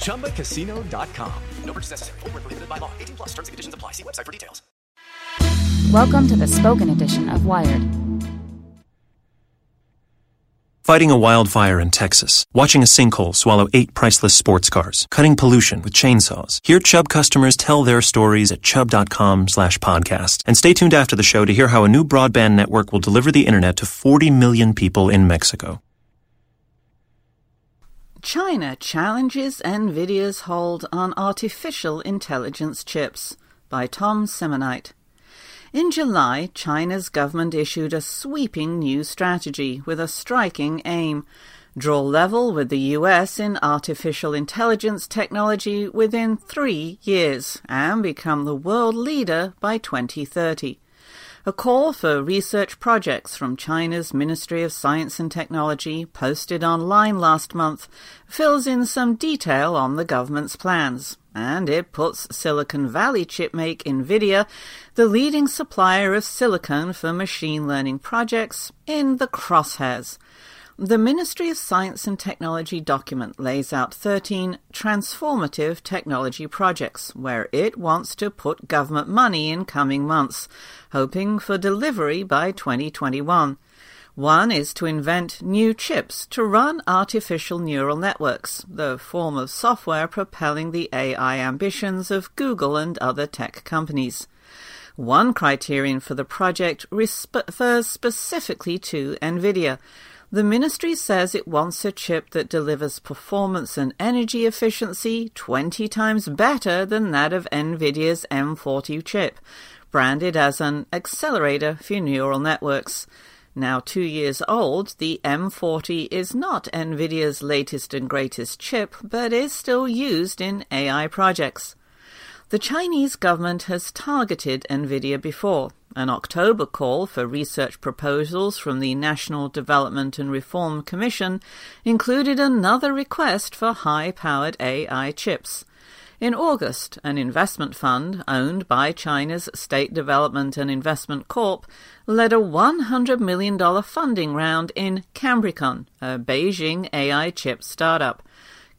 ChumbaCasino.com. No purchase necessary. Full prohibited by law. 18 plus terms and conditions apply. See website for details. Welcome to the spoken edition of Wired. Fighting a wildfire in Texas, watching a sinkhole swallow eight priceless sports cars, cutting pollution with chainsaws. Hear Chubb customers tell their stories at chubb.com slash podcast. And stay tuned after the show to hear how a new broadband network will deliver the internet to 40 million people in Mexico. China challenges NVIDIA's hold on artificial intelligence chips by Tom Simonite. In July, China's government issued a sweeping new strategy with a striking aim draw level with the US in artificial intelligence technology within three years and become the world leader by 2030. A call for research projects from China's Ministry of Science and Technology, posted online last month, fills in some detail on the government's plans and it puts Silicon Valley chipmake NVIDIA, the leading supplier of silicon for machine learning projects, in the crosshairs. The Ministry of Science and Technology document lays out 13 transformative technology projects where it wants to put government money in coming months, hoping for delivery by 2021. One is to invent new chips to run artificial neural networks, the form of software propelling the AI ambitions of Google and other tech companies. One criterion for the project refers specifically to NVIDIA. The ministry says it wants a chip that delivers performance and energy efficiency 20 times better than that of NVIDIA's M40 chip, branded as an accelerator for neural networks. Now two years old, the M40 is not NVIDIA's latest and greatest chip, but is still used in AI projects. The Chinese government has targeted NVIDIA before. An October call for research proposals from the National Development and Reform Commission included another request for high powered AI chips. In August, an investment fund owned by China's State Development and Investment Corp led a $100 million funding round in Cambricon, a Beijing AI chip startup.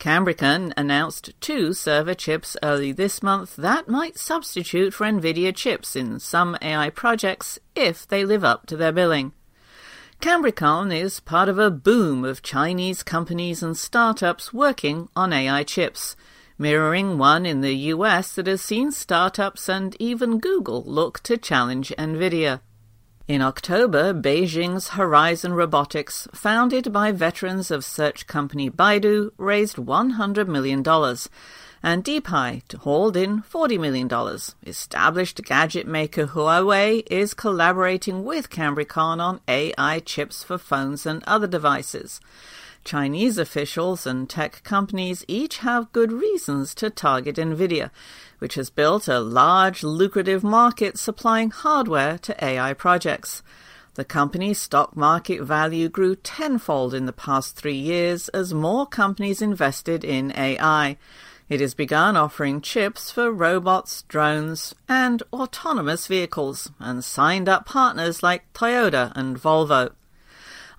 Cambricon announced two server chips early this month that might substitute for NVIDIA chips in some AI projects if they live up to their billing. Cambricon is part of a boom of Chinese companies and startups working on AI chips mirroring one in the US that has seen startups and even Google look to challenge NVIDIA. In October, Beijing's Horizon Robotics, founded by veterans of search company Baidu, raised $100 million, and DeePhi hauled in $40 million. Established gadget maker Huawei is collaborating with Cambricon on AI chips for phones and other devices. Chinese officials and tech companies each have good reasons to target NVIDIA, which has built a large, lucrative market supplying hardware to AI projects. The company's stock market value grew tenfold in the past three years as more companies invested in AI. It has begun offering chips for robots, drones, and autonomous vehicles, and signed up partners like Toyota and Volvo.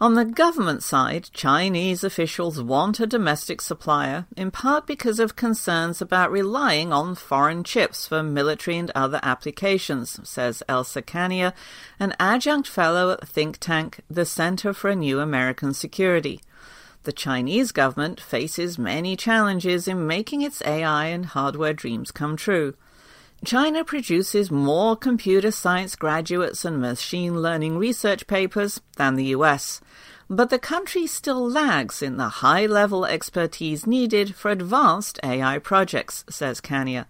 On the government side, Chinese officials want a domestic supplier, in part because of concerns about relying on foreign chips for military and other applications, says Elsa Kania, an adjunct fellow at the think tank the Center for a New American Security. The Chinese government faces many challenges in making its AI and hardware dreams come true. China produces more computer science graduates and machine learning research papers than the US, but the country still lags in the high level expertise needed for advanced AI projects, says Kania.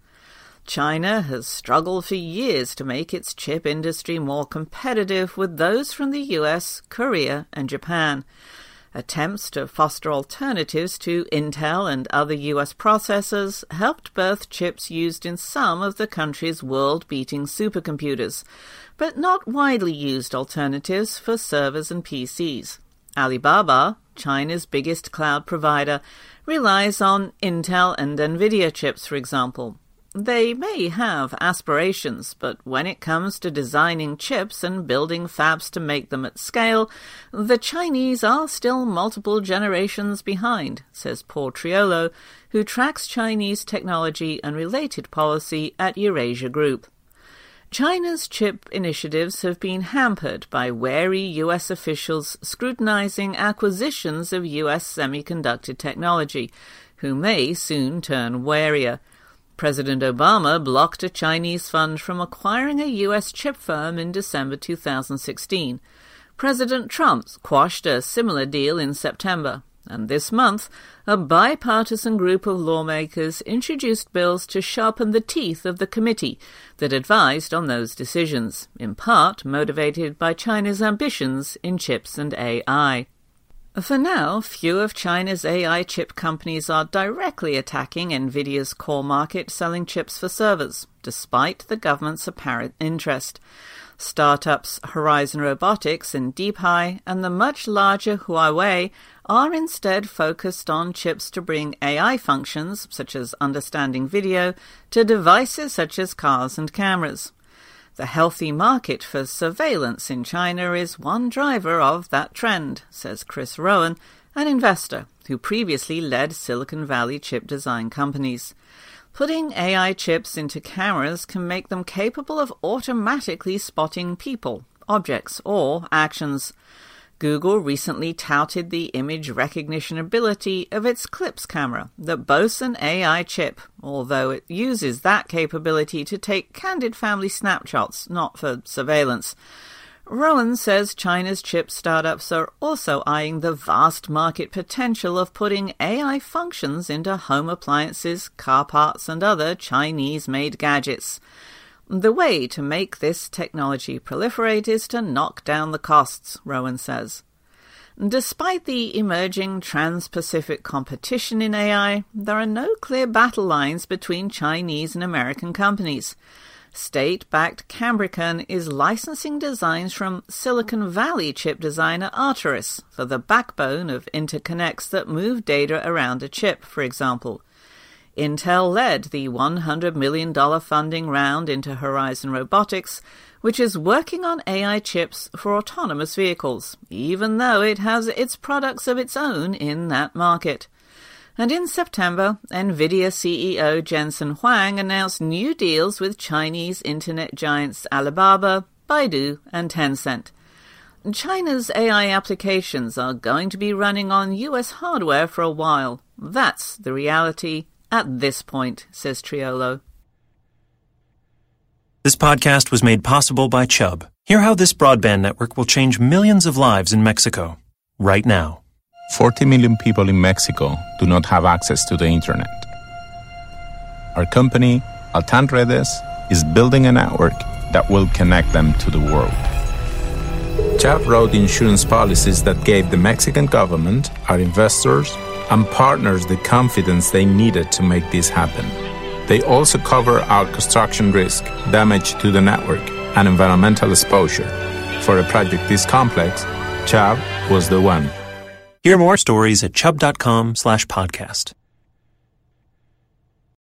China has struggled for years to make its chip industry more competitive with those from the US, Korea, and Japan. Attempts to foster alternatives to Intel and other US processors helped birth chips used in some of the country's world beating supercomputers, but not widely used alternatives for servers and PCs. Alibaba, China's biggest cloud provider, relies on Intel and Nvidia chips, for example, they may have aspirations, but when it comes to designing chips and building fabs to make them at scale, the Chinese are still multiple generations behind, says Paul Triolo, who tracks Chinese technology and related policy at Eurasia Group. China's chip initiatives have been hampered by wary U.S. officials scrutinizing acquisitions of U.S. semiconductor technology, who may soon turn warier. President Obama blocked a Chinese fund from acquiring a U.S. chip firm in December 2016. President Trump quashed a similar deal in September. And this month, a bipartisan group of lawmakers introduced bills to sharpen the teeth of the committee that advised on those decisions, in part motivated by China's ambitions in chips and AI. For now, few of China's AI chip companies are directly attacking Nvidia's core market selling chips for servers, despite the government's apparent interest. Startups Horizon Robotics and DeePhi and the much larger Huawei are instead focused on chips to bring AI functions, such as understanding video, to devices such as cars and cameras. The healthy market for surveillance in China is one driver of that trend, says Chris Rowen, an investor who previously led Silicon Valley chip design companies. Putting AI chips into cameras can make them capable of automatically spotting people, objects, or actions. Google recently touted the image recognition ability of its Clips camera that boasts an AI chip, although it uses that capability to take candid family snapshots, not for surveillance. Rowen says China's chip startups are also eyeing the vast market potential of putting AI functions into home appliances, car parts, and other Chinese made gadgets. The way to make this technology proliferate is to knock down the costs, Rowen says. Despite the emerging trans Pacific competition in AI, there are no clear battle lines between Chinese and American companies. State backed Cambricon is licensing designs from Silicon Valley chip designer Arteris for the backbone of interconnects that move data around a chip, for example. Intel led the $100 million funding round into Horizon Robotics, which is working on AI chips for autonomous vehicles, even though it has its products of its own in that market. And in September, NVIDIA CEO Jensen Huang announced new deals with Chinese internet giants Alibaba, Baidu, and Tencent. China's AI applications are going to be running on US hardware for a while. That's the reality at this point, says Triolo. This podcast was made possible by Chubb. Hear how this broadband network will change millions of lives in Mexico right now. 40 million people in Mexico do not have access to the internet. Our company, Altan Redes, is building a network that will connect them to the world. Chubb wrote insurance policies that gave the Mexican government, our investors, and partners the confidence they needed to make this happen. They also cover our construction risk, damage to the network, and environmental exposure. For a project this complex, Chubb was the one. Hear more stories at chubb.com slash podcast.